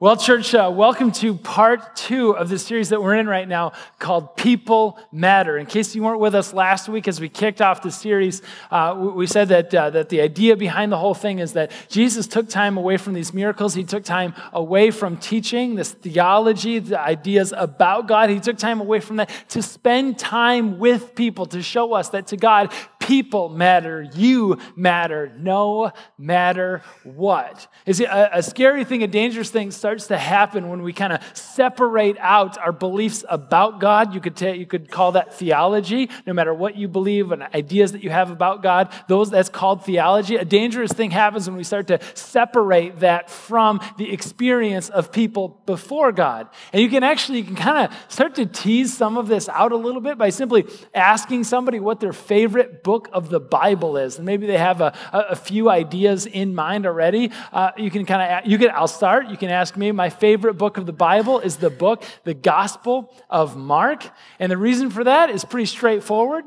Well, church, uh, welcome to part two of the series that we're in right now called People Matter. In case you weren't with us last week as we kicked off the series, uh, we said that, uh, that the idea behind the whole thing is that Jesus took time away from these miracles. He took time away from teaching this theology, the ideas about God. He took time away from that to spend time with people, to show us that to God, people matter, you matter, no matter what. Is a, a scary thing, a dangerous thing starts to happen when we kind of separate out our beliefs about God. You could, you could call that theology, no matter what you believe and ideas that you have about God. Those that's called theology. A dangerous thing happens when we start to separate that from the experience of people before God. And you can actually you can kind of start to tease some of this out a little bit by simply asking somebody what their favorite book of the Bible is, and maybe they have a, a few ideas in mind already. Uh, you can kind of you can I'll start. You can ask me, my favorite book of the Bible is the book, the Gospel of Mark. And the reason for that is pretty straightforward.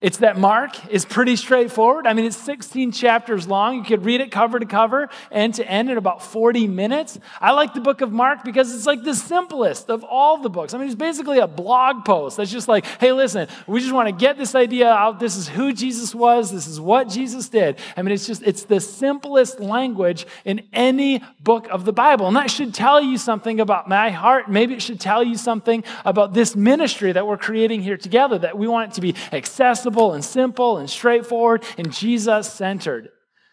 It's that Mark is pretty straightforward. I mean, it's 16 chapters long. You could read it cover to cover, end to end, in about 40 minutes. I like the book of Mark because it's like the simplest of all the books. I mean, it's basically a blog post that's just like, hey, listen, we just want to get this idea out. This is who Jesus was. This is what Jesus did. I mean, it's just, it's the simplest language in any book of the Bible. And that should tell you something about my heart. Maybe it should tell you something about this ministry that we're creating here together, that we want it to be accessible accessible and simple and straightforward and Jesus centered.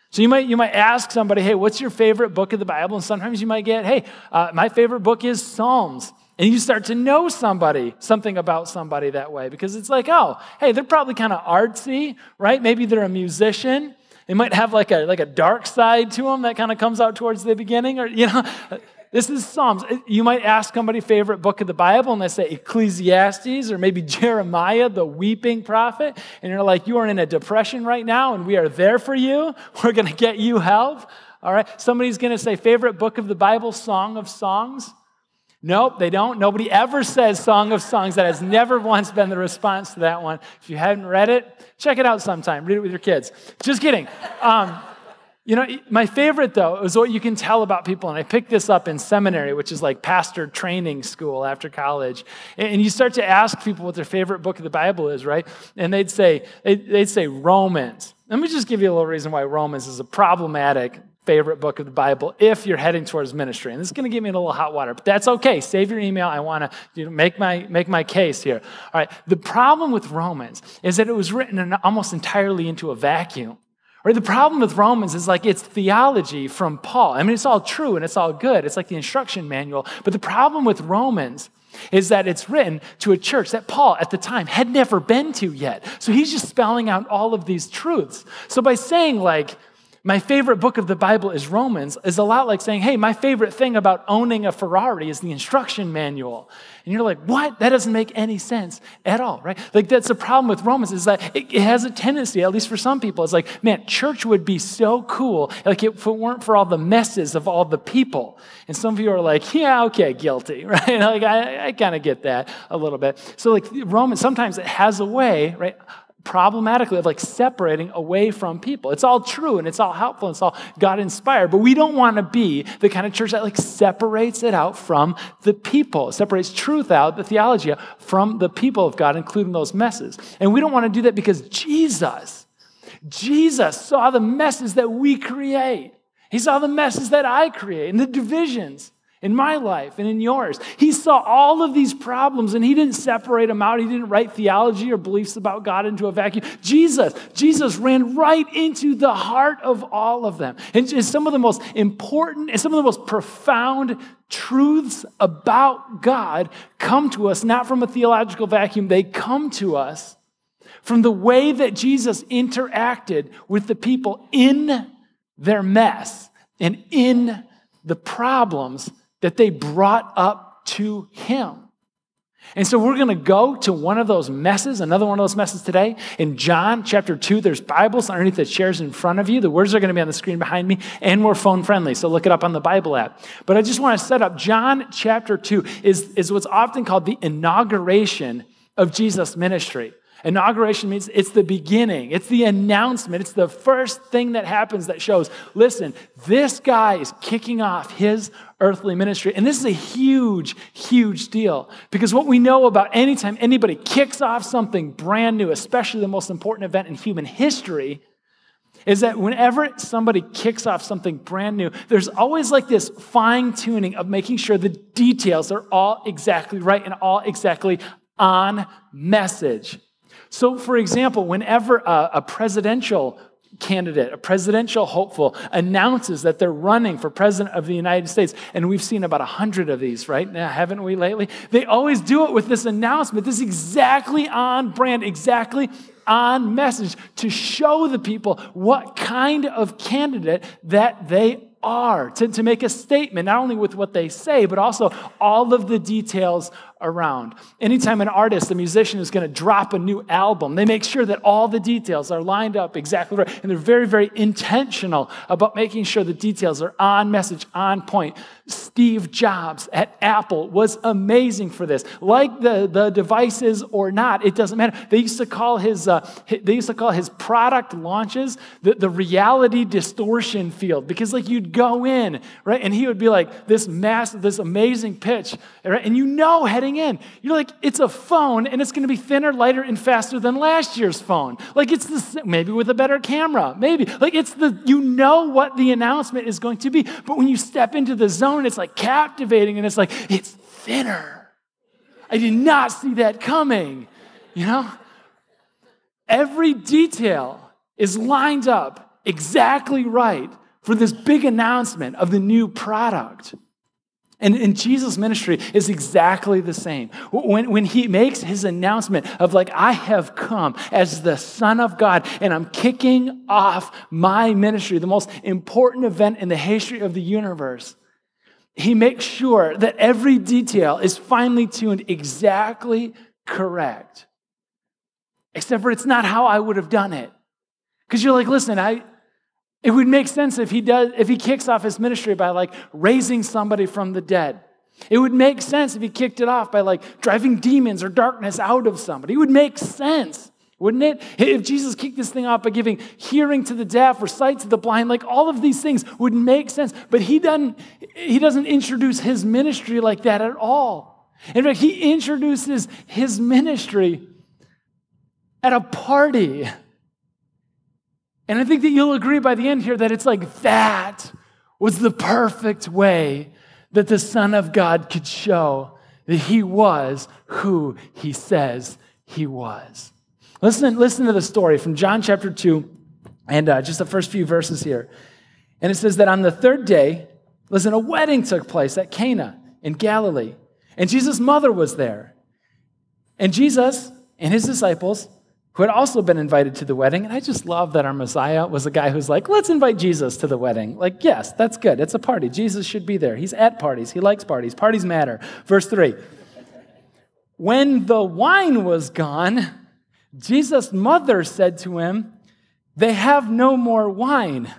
So you might, you might ask somebody, hey, what's your favorite book of the Bible? And sometimes you might get, hey, uh, my favorite book is Psalms. And you start to know somebody, something about somebody that way, because it's like, oh, hey, they're probably kind of artsy, right? Maybe they're a musician. They might have like a, like a dark side to them that kind of comes out towards the beginning, or, you know, this is Psalms. You might ask somebody favorite book of the Bible, and they say Ecclesiastes or maybe Jeremiah, the weeping prophet. And you're like, you are in a depression right now, and we are there for you. We're going to get you help. All right. Somebody's going to say favorite book of the Bible, Song of Songs. Nope, they don't. Nobody ever says Song of Songs. That has never once been the response to that one. If you haven't read it, check it out sometime. Read it with your kids. Just kidding. Um, you know, my favorite though is what you can tell about people, and I picked this up in seminary, which is like pastor training school after college. And you start to ask people what their favorite book of the Bible is, right? And they'd say, they'd say Romans. Let me just give you a little reason why Romans is a problematic favorite book of the Bible if you're heading towards ministry. And this is going to get me in a little hot water, but that's okay. Save your email. I want to you know, make, my, make my case here. All right. The problem with Romans is that it was written almost entirely into a vacuum. Right? The problem with Romans is like it's theology from Paul. I mean, it's all true and it's all good. It's like the instruction manual. But the problem with Romans is that it's written to a church that Paul at the time had never been to yet. So he's just spelling out all of these truths. So by saying, like, my favorite book of the Bible is Romans, is a lot like saying, hey, my favorite thing about owning a Ferrari is the instruction manual. And you're like, what? That doesn't make any sense at all, right? Like, that's the problem with Romans is that it, it has a tendency, at least for some people, it's like, man, church would be so cool like if it weren't for all the messes of all the people. And some of you are like, yeah, okay, guilty, right? like, I, I kind of get that a little bit. So, like, Romans, sometimes it has a way, right? Problematically of like separating away from people. It's all true and it's all helpful and it's all God inspired, but we don't want to be the kind of church that like separates it out from the people, separates truth out, the theology out from the people of God, including those messes. And we don't want to do that because Jesus, Jesus saw the messes that we create. He saw the messes that I create and the divisions in my life and in yours. He saw all of these problems and he didn't separate them out. He didn't write theology or beliefs about God into a vacuum. Jesus, Jesus ran right into the heart of all of them. And some of the most important and some of the most profound truths about God come to us not from a theological vacuum, they come to us from the way that Jesus interacted with the people in their mess and in the problems that they brought up to him. And so we're going to go to one of those messes, another one of those messes today. In John chapter 2, there's Bibles underneath the chairs in front of you. The words are going to be on the screen behind me, and we're phone friendly, so look it up on the Bible app. But I just want to set up John chapter 2 is, is what's often called the inauguration of Jesus' ministry. Inauguration means it's the beginning, it's the announcement, it's the first thing that happens that shows listen, this guy is kicking off his earthly ministry. And this is a huge, huge deal because what we know about anytime anybody kicks off something brand new, especially the most important event in human history, is that whenever somebody kicks off something brand new, there's always like this fine tuning of making sure the details are all exactly right and all exactly on message. So, for example, whenever a, a presidential candidate, a presidential hopeful, announces that they're running for president of the United States, and we've seen about a hundred of these, right? Now, haven't we lately? They always do it with this announcement. This is exactly on brand, exactly on message to show the people what kind of candidate that they are, to, to make a statement, not only with what they say, but also all of the details around. Anytime an artist, a musician is going to drop a new album, they make sure that all the details are lined up exactly right. And they're very, very intentional about making sure the details are on message, on point. Steve Jobs at Apple was amazing for this. Like the, the devices or not, it doesn't matter. They used to call his, uh, they used to call his product launches the, the reality distortion field because like you'd go in, right? And he would be like this massive, this amazing pitch, right? And you know heading in. You're like, it's a phone and it's going to be thinner, lighter, and faster than last year's phone. Like it's the maybe with a better camera, maybe. Like it's the you know what the announcement is going to be, but when you step into the zone, it's like captivating and it's like it's thinner. I did not see that coming. You know, every detail is lined up exactly right for this big announcement of the new product. And, in Jesus' ministry is exactly the same. When, when he makes his announcement of, like, I have come as the Son of God and I'm kicking off my ministry, the most important event in the history of the universe, he makes sure that every detail is finely tuned exactly correct. Except for it's not how I would have done it. Because you're like, listen, I, it would make sense if he does if he kicks off his ministry by like raising somebody from the dead. It would make sense if he kicked it off by like driving demons or darkness out of somebody. It would make sense, wouldn't it? If Jesus kicked this thing off by giving hearing to the deaf or sight to the blind, like all of these things would make sense. But he doesn't he doesn't introduce his ministry like that at all. In fact, he introduces his ministry at a party. And I think that you'll agree by the end here that it's like that was the perfect way that the Son of God could show that he was who he says he was. Listen, listen to the story from John chapter 2 and uh, just the first few verses here. And it says that on the third day, listen, a wedding took place at Cana in Galilee. And Jesus' mother was there. And Jesus and his disciples who had also been invited to the wedding. And I just love that our Messiah was a guy who's like, let's invite Jesus to the wedding. Like, yes, that's good. It's a party. Jesus should be there. He's at parties, he likes parties. Parties matter. Verse 3 When the wine was gone, Jesus' mother said to him, They have no more wine.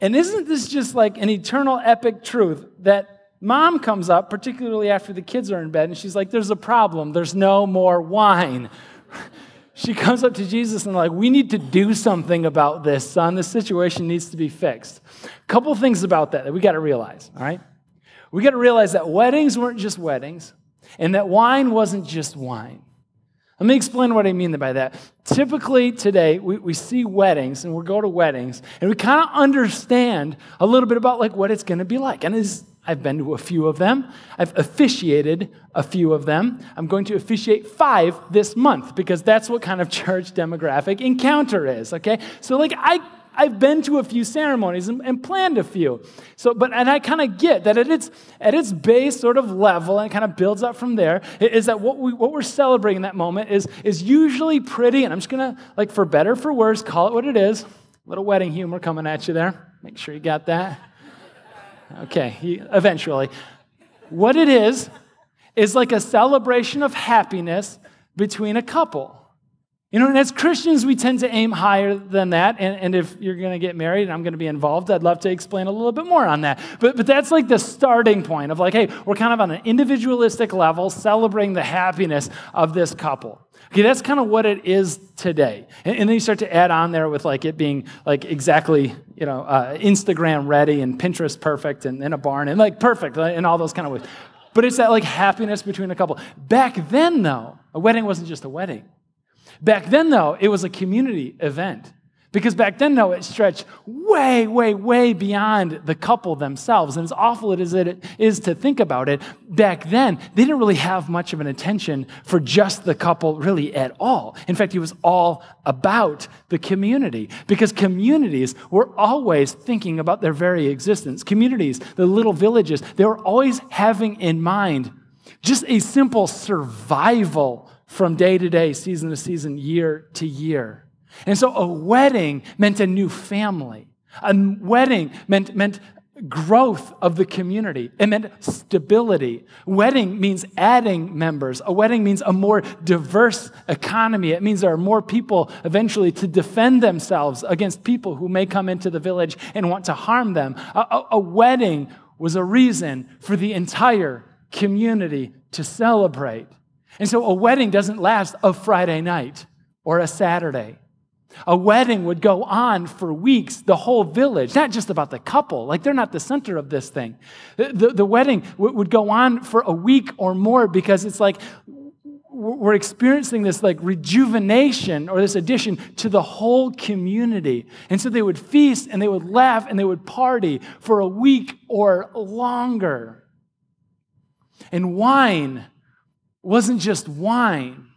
And isn't this just like an eternal epic truth that mom comes up, particularly after the kids are in bed, and she's like, There's a problem. There's no more wine she comes up to Jesus and like, we need to do something about this, son. This situation needs to be fixed. A couple things about that that we got to realize, all right? We got to realize that weddings weren't just weddings and that wine wasn't just wine. Let me explain what I mean by that. Typically, today, we, we see weddings and we go to weddings and we kind of understand a little bit about like what it's going to be like. And it's I've been to a few of them. I've officiated a few of them. I'm going to officiate five this month because that's what kind of church demographic encounter is, okay? So, like, I, I've been to a few ceremonies and, and planned a few. So, but, and I kind of get that at its, at its base sort of level, and it kind of builds up from there, is that what, we, what we're celebrating in that moment is, is usually pretty, and I'm just gonna, like, for better for worse, call it what it is. A little wedding humor coming at you there. Make sure you got that. Okay, eventually. What it is, is like a celebration of happiness between a couple. You know, and as Christians, we tend to aim higher than that. And, and if you're going to get married and I'm going to be involved, I'd love to explain a little bit more on that. But, but that's like the starting point of like, hey, we're kind of on an individualistic level, celebrating the happiness of this couple. Okay, that's kind of what it is today. And, and, then you start to add on there with like it being like exactly, you know, uh, Instagram ready and Pinterest perfect and in a barn and like perfect and all those kind of ways. But it's that like happiness between a couple. Back then, though, a wedding wasn't just a wedding. Back then, though, it was a community event. Because back then, though, it stretched way, way, way beyond the couple themselves. And as awful as it is to think about it, back then, they didn't really have much of an attention for just the couple, really, at all. In fact, it was all about the community. Because communities were always thinking about their very existence. Communities, the little villages, they were always having in mind just a simple survival from day to day, season to season, year to year. And so a wedding meant a new family. A wedding meant, meant growth of the community. It meant stability. Wedding means adding members. A wedding means a more diverse economy. It means there are more people eventually to defend themselves against people who may come into the village and want to harm them. A, a, a wedding was a reason for the entire community to celebrate. And so a wedding doesn't last a Friday night or a Saturday. A wedding would go on for weeks, the whole village, not just about the couple, like they're not the center of this thing. The, the, the wedding w- would go on for a week or more because it's like we're experiencing this like rejuvenation or this addition to the whole community. And so they would feast and they would laugh and they would party for a week or longer. And wine wasn't just wine.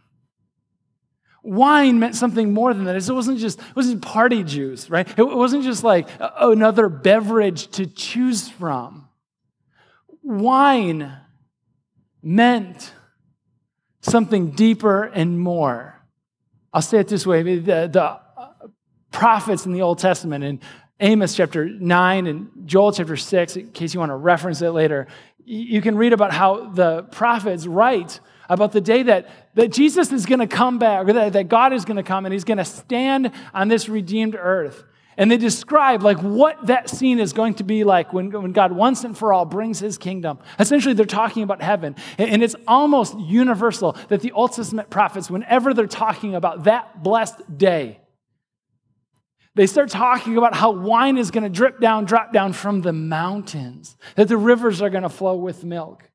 Wine meant something more than that. It wasn't just it wasn't party juice, right? It wasn't just like another beverage to choose from. Wine meant something deeper and more. I'll say it this way: the, the uh, prophets in the Old Testament, in Amos chapter nine and Joel chapter six, in case you want to reference it later, you can read about how the prophets write about the day that, that Jesus is going to come back, or that, that God is going to come and he's going to stand on this redeemed earth. And they describe like what that scene is going to be like when, when God once and for all brings his kingdom. Essentially, they're talking about heaven. And, and it's almost universal that the Old Testament prophets, whenever they're talking about that blessed day, they start talking about how wine is going to drip down, drop down from the mountains, that the rivers are going to flow with milk.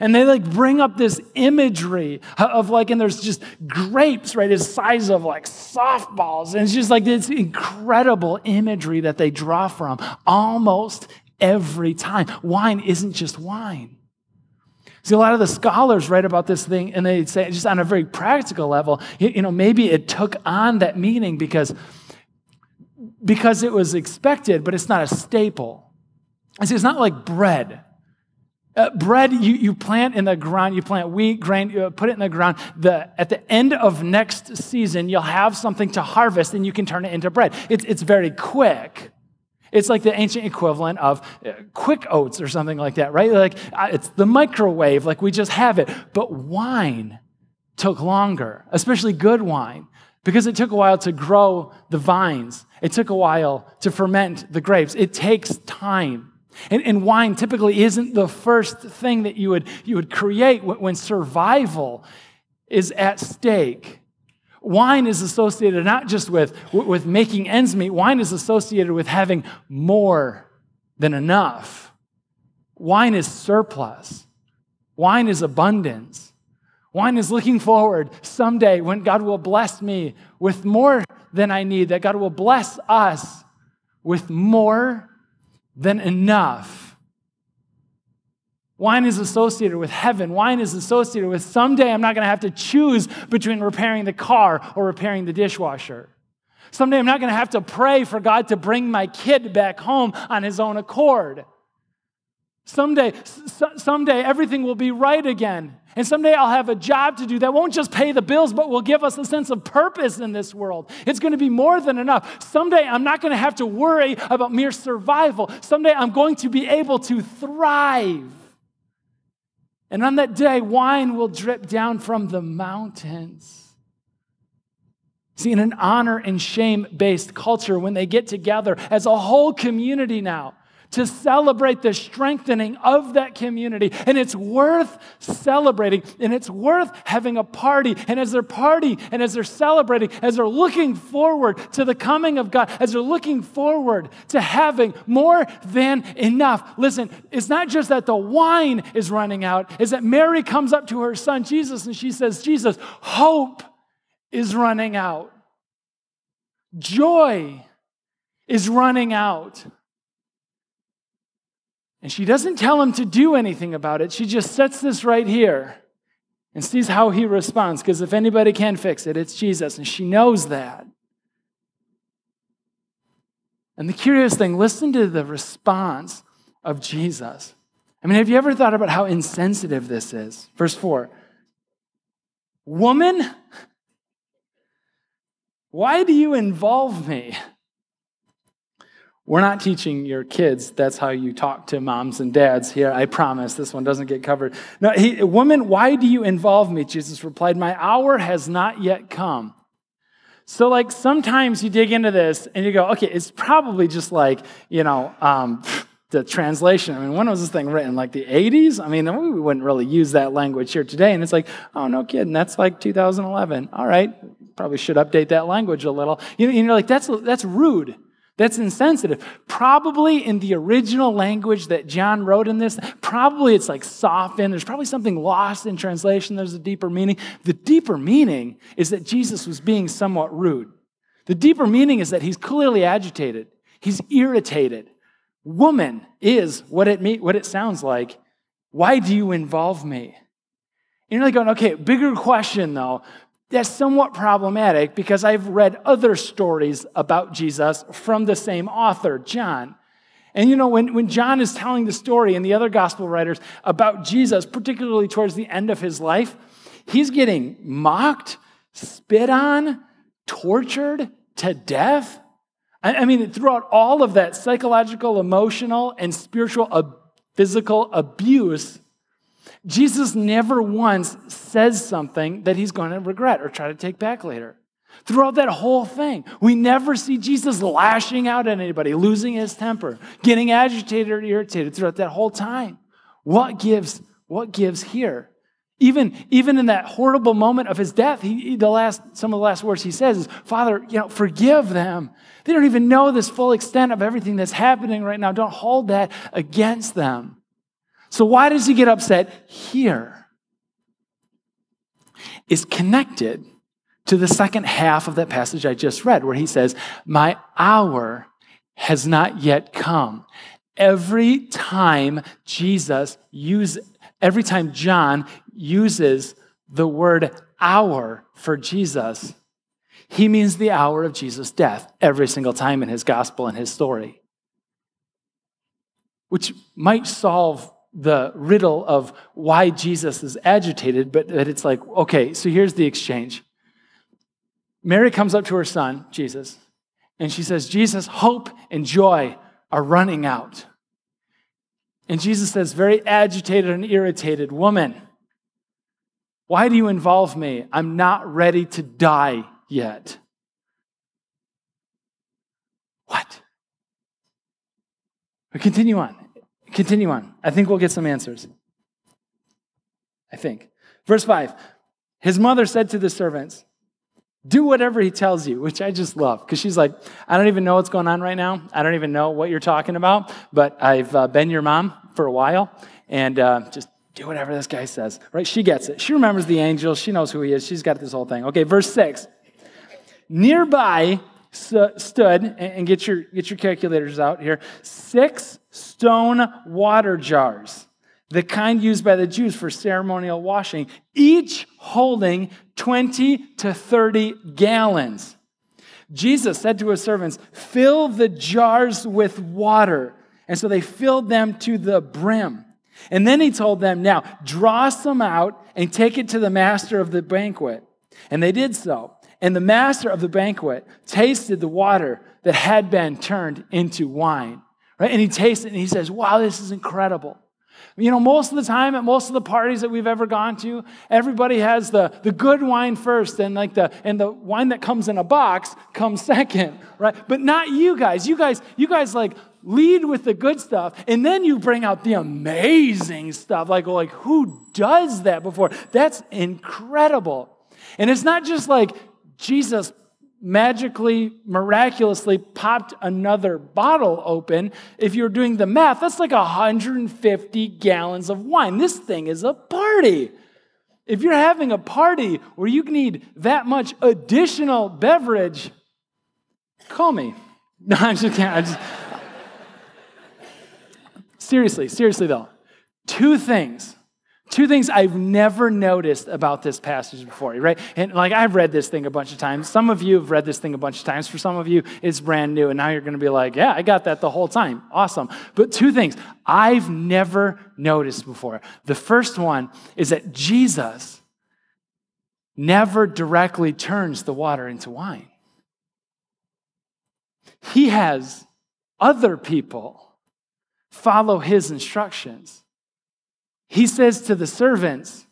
And they like bring up this imagery of like, and there's just grapes, right, the size of like softballs. And it's just like this incredible imagery that they draw from almost every time. Wine isn't just wine. See, a lot of the scholars write about this thing and they say, just on a very practical level, you know, maybe it took on that meaning because, because it was expected, but it's not a staple. See, it's not like bread uh, bread you, you plant in the ground, you plant wheat, grain, you put it in the ground. The, at the end of next season, you'll have something to harvest and you can turn it into bread. It's, it's very quick. It's like the ancient equivalent of uh, quick oats or something like that, right? Like uh, it's the microwave, like we just have it. But wine took longer, especially good wine, because it took a while to grow the vines. It took a while to ferment the grapes. It takes time. And, and, wine typically isn't the first thing that you would, you would create when survival is at stake. Wine is associated not just with, with making ends meet, wine is associated with having more than enough. Wine is surplus, wine is abundance. Wine is looking forward someday when God will bless me with more than I need, that God will bless us with more than enough. Wine is associated with heaven. Wine is associated with someday I'm not going to have to choose between repairing the car or repairing the dishwasher. Someday I'm not going to have to pray for God to bring my kid back home on his own accord. Someday, someday everything will be right again. And someday I'll have a job to do that won't just pay the bills, but will give us a sense of purpose in this world. It's going to be more than enough. Someday I'm not going to have to worry about mere survival. Someday I'm going to be able to thrive. And on that day, wine will drip down from the mountains. See, in an honor and shame based culture, when they get together as a whole community now to celebrate the strengthening of that community, and it's worth celebrating, and it's worth having a party. And as they're partying and as they're celebrating, as they're looking forward to the coming of God, as they're looking forward to having more than enough. Listen, it's not just that the wine is running out, is that Mary comes up to her son Jesus and she says, Jesus, hope is running out. Joy is running out. And she doesn't tell him to do anything about it. She just sets this right here and sees how he responds. Because if anybody can fix it, it's Jesus. And she knows that. And the curious thing, listen to the response of Jesus. I mean, have you ever thought about how insensitive this is? Verse 4 Woman, why do you involve me? We're not teaching your kids that's how you talk to moms and dads here. I promise this one doesn't get covered. No, he, woman, why do you involve me? Jesus replied, My hour has not yet come. So, like, sometimes you dig into this and you go, okay, it's probably just like, you know, um, the translation. I mean, when was this thing written? Like the 80s? I mean, we wouldn't really use that language here today. And it's like, oh, no kidding. That's like 2011. All right. Probably should update that language a little. You know, you're like, that's, that's rude. That's insensitive. Probably in the original language that John wrote in this, probably it's like softened. There's probably something lost in translation. There's a deeper meaning. The deeper meaning is that Jesus was being somewhat rude. The deeper meaning is that he's clearly agitated, he's irritated. Woman is what it, me- what it sounds like. Why do you involve me? And you're like going, okay, bigger question though. That's somewhat problematic because I've read other stories about Jesus from the same author, John. And you know, when, when John is telling the story and the other gospel writers about Jesus, particularly towards the end of his life, he's getting mocked, spit on, tortured to death. I mean, throughout all of that psychological, emotional, and spiritual, physical abuse, Jesus never once says something that he's going to regret or try to take back later. Throughout that whole thing, we never see Jesus lashing out at anybody, losing his temper, getting agitated or irritated throughout that whole time. What gives? What gives here? Even, even in that horrible moment of his death, he, the last, some of the last words he says is, Father, you know, forgive them. They don't even know this full extent of everything that's happening right now. Don't hold that against them. So why does he get upset here? Is connected to the second half of that passage I just read, where he says, My hour has not yet come. Every time Jesus uses, every time John uses the word hour for Jesus, he means the hour of Jesus' death every single time in his gospel and his story, which might solve the riddle of why Jesus is agitated, but that it's like, okay, so here's the exchange. Mary comes up to her son, Jesus, and she says, Jesus, hope and joy are running out. And Jesus says, very agitated and irritated, Woman, why do you involve me? I'm not ready to die yet. What? We continue on. Continue on. I think we'll get some answers. I think. Verse 5 His mother said to the servants, Do whatever he tells you, which I just love because she's like, I don't even know what's going on right now. I don't even know what you're talking about, but I've uh, been your mom for a while and uh, just do whatever this guy says, right? She gets it. She remembers the angel. She knows who he is. She's got this whole thing. Okay, verse 6. Nearby stood, and get your, get your calculators out here, six stone water jars, the kind used by the Jews for ceremonial washing, each holding 20 to 30 gallons. Jesus said to his servants, Fill the jars with water. And so they filled them to the brim. And then he told them, Now draw some out and take it to the master of the banquet. And they did so. And the master of the banquet tasted the water that had been turned into wine. Right? And he tastes it and he says, Wow, this is incredible. You know, most of the time at most of the parties that we've ever gone to, everybody has the, the good wine first and like the and the wine that comes in a box comes second, right? But not you guys. You guys, you guys like lead with the good stuff and then you bring out the amazing stuff. Like, like who does that before? That's incredible. And it's not just like Jesus magically, miraculously popped another bottle open. If you're doing the math, that's like 150 gallons of wine. This thing is a party. If you're having a party where you need that much additional beverage, call me. No, I'm just kidding. I'm just... seriously, seriously though, two things Two things I've never noticed about this passage before, right? And like I've read this thing a bunch of times. Some of you have read this thing a bunch of times. For some of you, it's brand new. And now you're going to be like, yeah, I got that the whole time. Awesome. But two things I've never noticed before. The first one is that Jesus never directly turns the water into wine, he has other people follow his instructions. He says to the servants,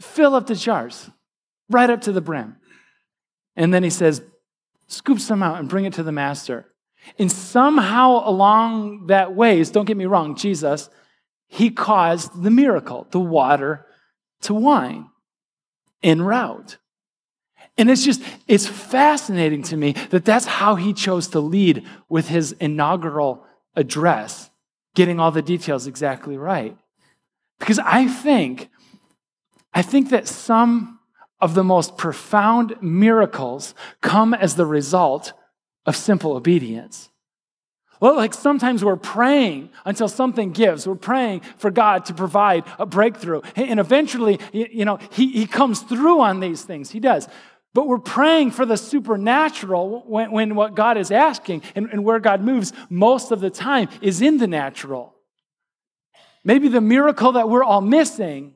fill up the jars right up to the brim. And then he says, scoop some out and bring it to the master. And somehow along that ways, don't get me wrong, Jesus, he caused the miracle, the water to wine en route. And it's just, it's fascinating to me that that's how he chose to lead with his inaugural address, getting all the details exactly right. Because I think, I think that some of the most profound miracles come as the result of simple obedience. Well, like sometimes we're praying until something gives. We're praying for God to provide a breakthrough. And eventually, you know, he, he comes through on these things. He does. But we're praying for the supernatural when, when what God is asking and, and where God moves most of the time is in the natural. Maybe the miracle that we're all missing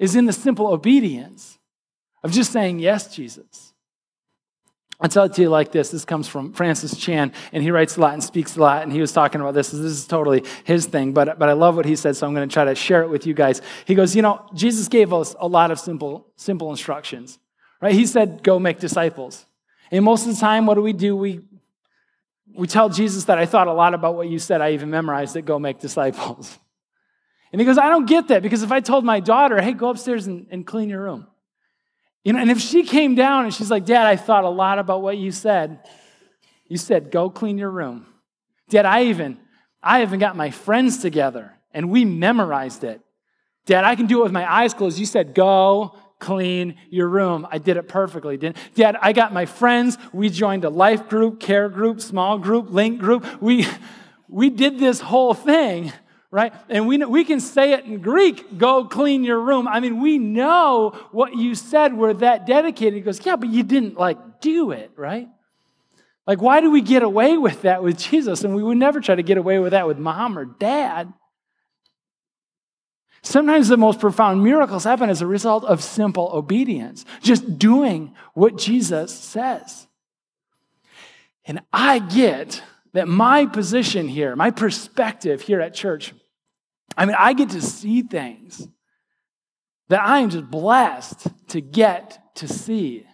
is in the simple obedience of just saying, Yes, Jesus. I'll tell it to you like this. This comes from Francis Chan, and he writes a lot and speaks a lot, and he was talking about this. This is totally his thing, but, but I love what he said, so I'm going to try to share it with you guys. He goes, You know, Jesus gave us a lot of simple, simple instructions, right? He said, Go make disciples. And most of the time, what do we do? We, we tell Jesus that I thought a lot about what you said. I even memorized it, go make disciples. And he goes, I don't get that because if I told my daughter, hey, go upstairs and, and clean your room, you know, and if she came down and she's like, Dad, I thought a lot about what you said. You said, go clean your room. Dad, I even, I even got my friends together and we memorized it. Dad, I can do it with my eyes closed. You said, go clean your room. I did it perfectly. Didn't? Dad, I got my friends. We joined a life group, care group, small group, link group. We, we did this whole thing right? And we, we can say it in Greek, go clean your room. I mean, we know what you said, we're that dedicated. He goes, yeah, but you didn't like do it, right? Like, why do we get away with that with Jesus? And we would never try to get away with that with mom or dad. Sometimes the most profound miracles happen as a result of simple obedience, just doing what Jesus says. And I get that my position here, my perspective here at church, I mean, I get to see things that I am just blessed to get to see.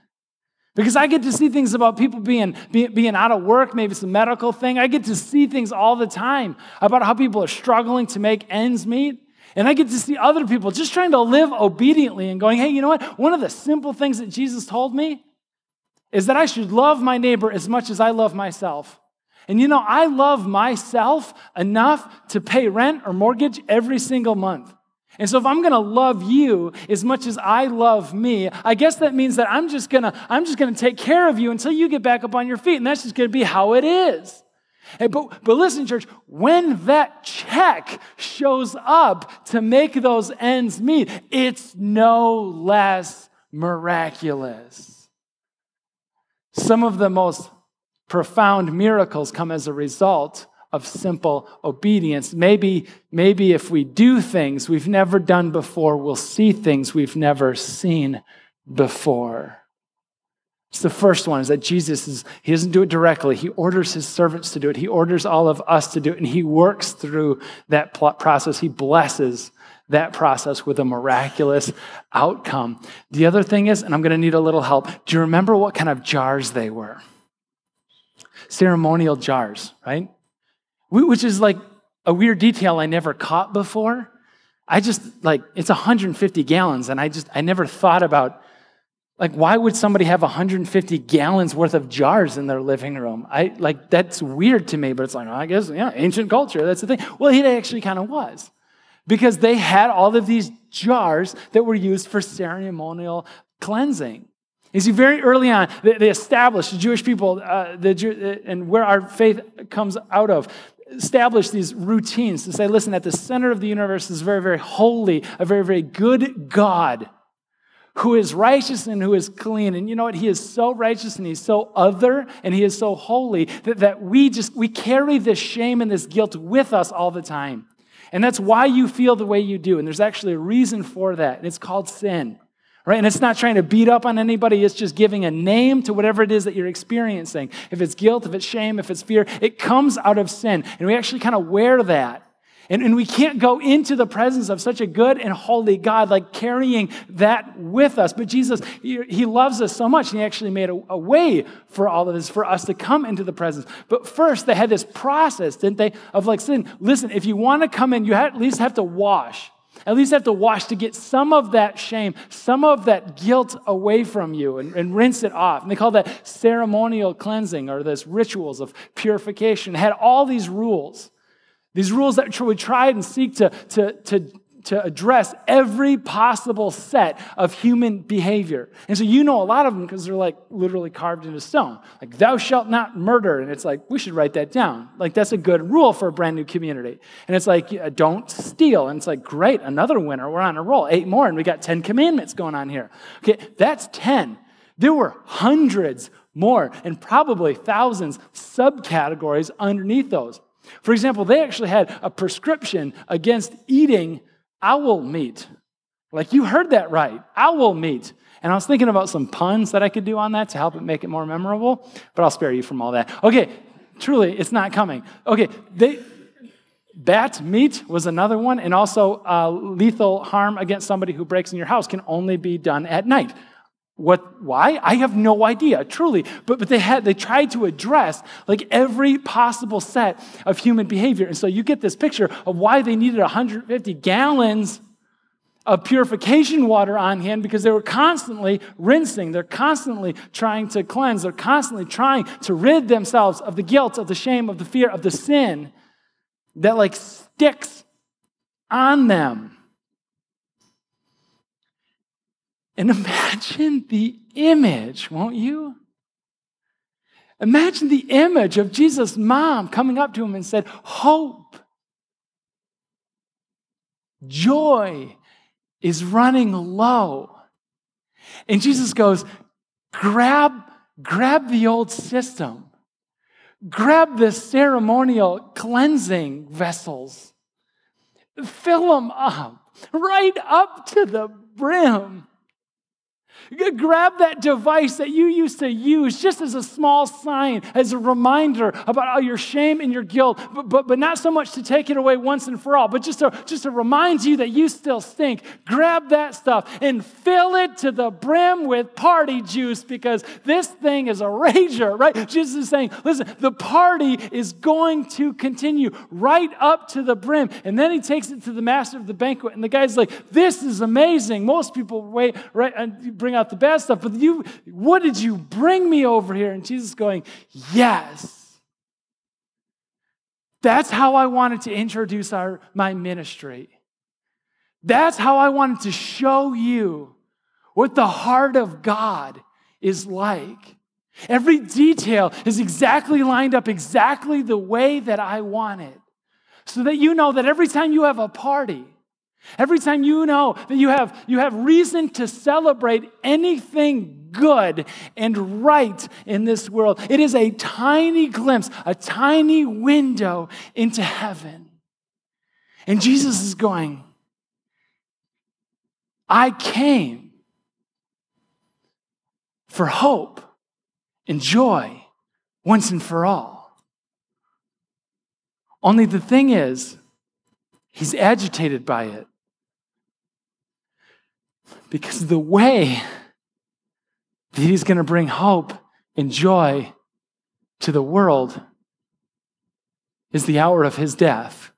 Because I get to see things about people being, being, being out of work, maybe some medical thing. I get to see things all the time about how people are struggling to make ends meet. And I get to see other people just trying to live obediently and going, hey, you know what? One of the simple things that Jesus told me is that I should love my neighbor as much as I love myself. And you know, I love myself enough to pay rent or mortgage every single month. And so if I'm going to love you as much as I love me, I guess that means that I'm just going to I'm just going to take care of you until you get back up on your feet and that's just going to be how it is. Hey, but, but listen, church, when that check shows up to make those ends meet, it's no less miraculous. Some of the most profound miracles come as a result of simple obedience. Maybe, maybe if we do things we've never done before, we'll see things we've never seen before. It's the first one is that Jesus is, he doesn't do it directly. He orders his servants to do it. He orders all of us to do it. And he works through that process. He blesses that process with a miraculous outcome. The other thing is, and I'm going to need a little help, do you remember what kind of jars they were? Ceremonial jars, right? Which is like a weird detail I never caught before. I just like, it's 150 gallons, and I just, I never thought about like, why would somebody have 150 gallons worth of jars in their living room? I like that's weird to me, but it's like, I guess, yeah, ancient culture, that's the thing. Well, it actually kind of was. Because they had all of these jars that were used for ceremonial cleansing. You see, very early on, they, established, the Jewish people, uh, the, and where our faith comes out of, established these routines to say, listen, at the center of the universe is very, very holy, a very, very good God who is righteous and who is clean. And you know what? He is so righteous and he's so other and he is so holy that, that we just we carry this shame and this guilt with us all the time. And that's why you feel the way you do. And there's actually a reason for that. And it's called sin. Right? And it's not trying to beat up on anybody, it's just giving a name to whatever it is that you're experiencing. If it's guilt, if it's shame, if it's fear, it comes out of sin. And we actually kind of wear that. And, and we can't go into the presence of such a good and holy God like carrying that with us. But Jesus, He, he loves us so much, and He actually made a, a, way for all of this, for us to come into the presence. But first, they had this process, didn't they, of like saying, listen, if you want to come in, you at least have to wash. At least have to wash to get some of that shame, some of that guilt away from you and, and, rinse it off. And they call that ceremonial cleansing or this rituals of purification. It had all these rules. These rules that we try and seek to, to, to, to address every possible set of human behavior. And so you know a lot of them because they're like literally carved into stone. Like, thou shalt not murder. And it's like, we should write that down. Like, that's a good rule for a brand new community. And it's like, don't steal. And it's like, great, another winner. We're on a roll. Eight more, and we got 10 commandments going on here. Okay, that's 10. There were hundreds more and probably thousands subcategories underneath those. For example, they actually had a prescription against eating owl meat. Like you heard that right, owl meat. And I was thinking about some puns that I could do on that to help it make it more memorable, but I'll spare you from all that. Okay, truly, it's not coming. Okay, they, bat meat was another one, and also uh, lethal harm against somebody who breaks in your house can only be done at night. What, why? I have no idea, truly. But, but they had, they tried to address like every possible set of human behavior. And so you get this picture of why they needed 150 gallons of purification water on hand because they were constantly rinsing. They're constantly trying to cleanse. They're constantly trying to rid themselves of the guilt, of the shame, of the fear, of the sin that like sticks on them. And imagine the image, won't you? Imagine the image of Jesus' mom coming up to him and said, Hope, joy is running low. And Jesus goes, Grab, grab the old system, grab the ceremonial cleansing vessels, fill them up right up to the brim. Grab that device that you used to use just as a small sign, as a reminder about all your shame and your guilt, but, but, but not so much to take it away once and for all, but just to, just to remind you that you still stink. Grab that stuff and fill it to the brim with party juice because this thing is a rager, right? Jesus is saying, listen, the party is going to continue right up to the brim. And then he takes it to the master of the banquet, and the guy's like, this is amazing. Most people wait, right, and bring out the bad stuff, but you, what did you bring me over here? And Jesus going, Yes. That's how I wanted to introduce our, my ministry. That's how I wanted to show you what the heart of God is like. Every detail is exactly lined up exactly the way that I want it. So that you know that every time you have a party, Every time you know that you have, you have reason to celebrate anything good and right in this world, it is a tiny glimpse, a tiny window into heaven. And Jesus is going, I came for hope and joy once and for all. Only the thing is, he's agitated by it. Because the way that he's going to bring hope and joy to the world is the hour of his death.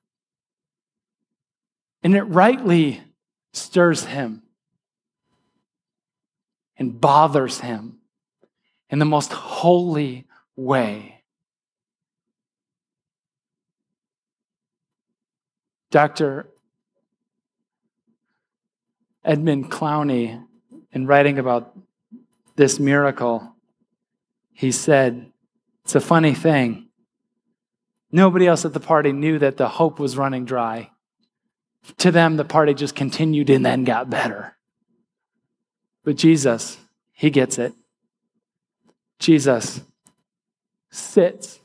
And it rightly stirs him and bothers him in the most holy way. Dr. Edmund Clowney, in writing about this miracle, he said, It's a funny thing. Nobody else at the party knew that the hope was running dry. To them, the party just continued and then got better. But Jesus, he gets it. Jesus sits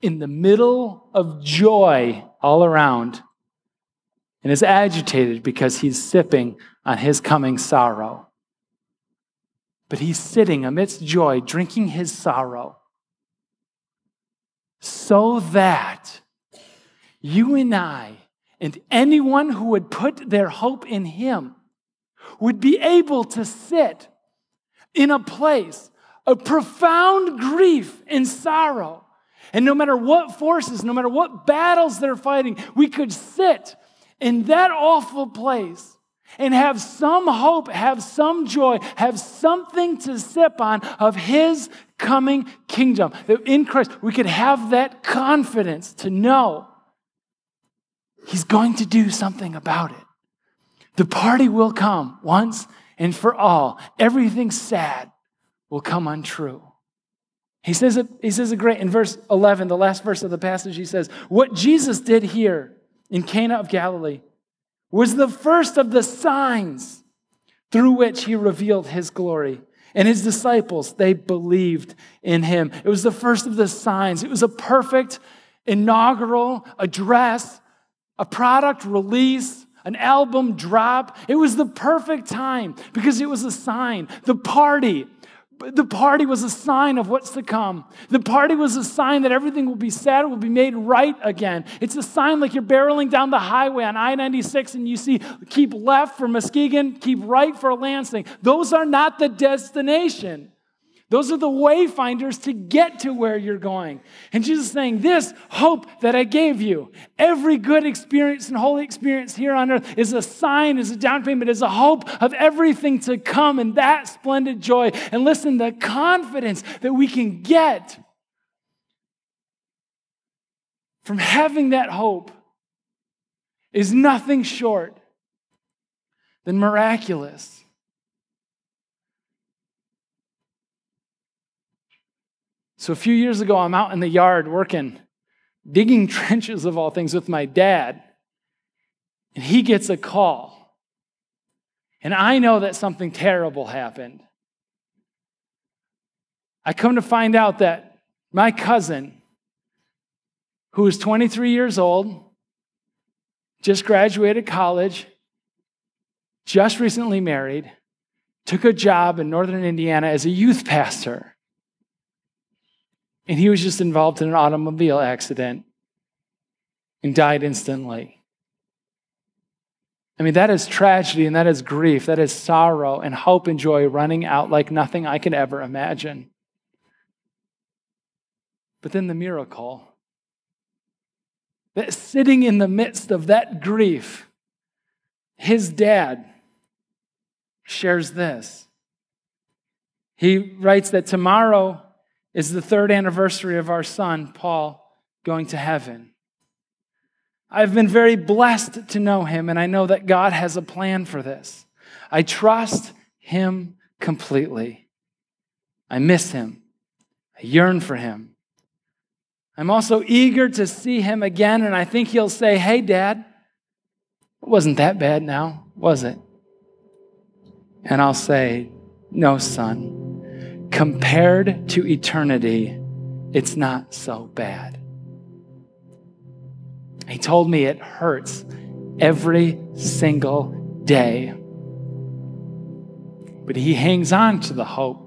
in the middle of joy all around and is agitated because he's sipping on his coming sorrow. But he's sitting amidst joy, drinking his sorrow, so that you and I and anyone who would put their hope in him would be able to sit in a place of profound grief and sorrow. And no matter what forces, no matter what battles they're fighting, we could sit in that awful place and have some hope, have some joy, have something to sip on of His coming kingdom. That in Christ, we could have that confidence to know He's going to do something about it. The party will come once and for all. Everything sad will come untrue. He says it, he says it great in verse 11, the last verse of the passage. He says, What Jesus did here in Cana of Galilee was the first of the signs through which he revealed his glory. And his disciples, they believed in him. It was the first of the signs. It was a perfect inaugural address, a product release an album drop. It was the perfect time because it was a sign. The party, the party was a sign of what's to come. The party was a sign that everything will be sad, will be made right again. It's a sign like you're barreling down the highway on I 96 and you see keep left for Muskegon, keep right for Lansing. Those are not the destination. Those are the wayfinders to get to where you're going. And Jesus saying, This hope that I gave you, every good experience and holy experience here on earth is a sign, is a down payment, is a hope of everything to come and that splendid joy. And listen, the confidence that we can get from having that hope is nothing short than miraculous. So a few years ago, I'm out in the yard working, digging trenches of all things with my dad, and he gets a call. And I know that something terrible happened. I come to find out that my cousin, who is 23 years old, just graduated college, just recently married, took a job in northern Indiana as a youth pastor. And he was just involved in an automobile accident and died instantly. I mean, that is tragedy and that is grief. That is sorrow and hope and joy running out like nothing I could ever imagine. But then the miracle that sitting in the midst of that grief, his dad shares this. He writes that tomorrow is the third anniversary of our son, Paul, going to heaven. I've been very blessed to know him, and I know that God has a plan for this. I trust him completely. I miss him. I yearn for him. I'm also eager to see him again, and I think he'll say, Hey, Dad, it wasn't that bad now, was it? And I'll say, No, son compared to eternity, it's not so bad. He told me it hurts every single day. But he hangs on to the hope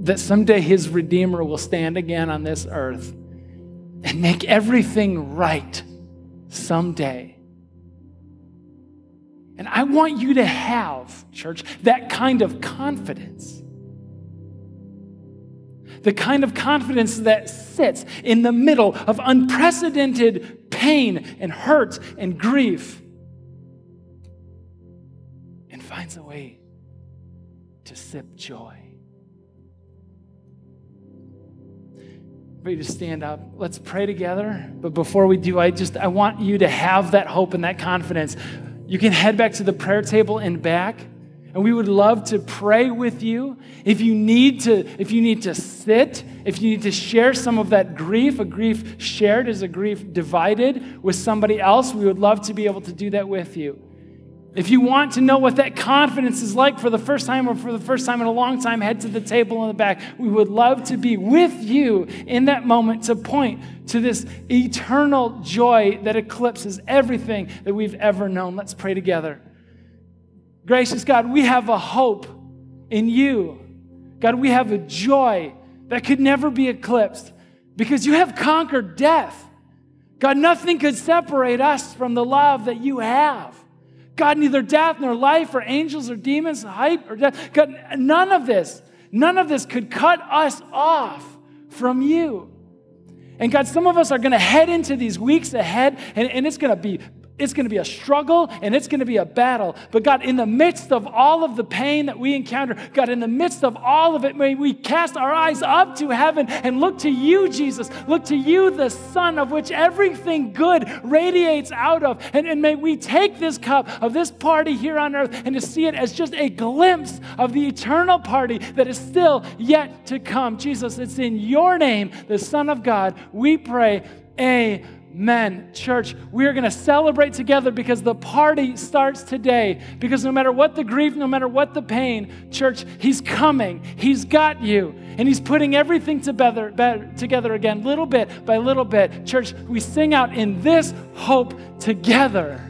that someday his Redeemer will stand again on this earth and make everything right someday. And I want you to have, church, that kind of confidence. The kind of confidence that sits in the middle of unprecedented pain and hurt and grief and finds a way to sip joy. Ready to stand up. Let's pray together. But before we do, I just I want you to have that hope and that confidence you can head back to the prayer table and back. And we would love to pray with you. If you need to, if you need to sit, if you need to share some of that grief, a grief shared is a grief divided with somebody else, we would love to be able to do that with you. If you want to know what that confidence is like for the first time or for the first time in a long time, head to the table in the back. We would love to be with you in that moment to point to this eternal joy that eclipses everything that we've ever known. Let's pray together. Gracious God, we have a hope in you. God, we have a joy that could never be eclipsed because you have conquered death. God, nothing could separate us from the love that you have. God, neither death nor life or angels or demons, height or death, God, none of this, none of this could cut us off from you. And God, some of us are going to head into these weeks ahead, and, and it's going to be it's going to be a struggle and it's going to be a battle. But God, in the midst of all of the pain that we encounter, God, in the midst of all of it, may we cast our eyes up to heaven and look to you, Jesus. Look to you, the Son of which everything good radiates out of. And, and may we take this cup of this party here on earth and to see it as just a glimpse of the eternal party that is still yet to come. Jesus, it's in your name, the Son of God, we pray. Amen. Men, church, we are going to celebrate together because the party starts today. Because no matter what the grief, no matter what the pain, church, He's coming. He's got you. And He's putting everything together, together again, little bit by little bit. Church, we sing out in this hope together.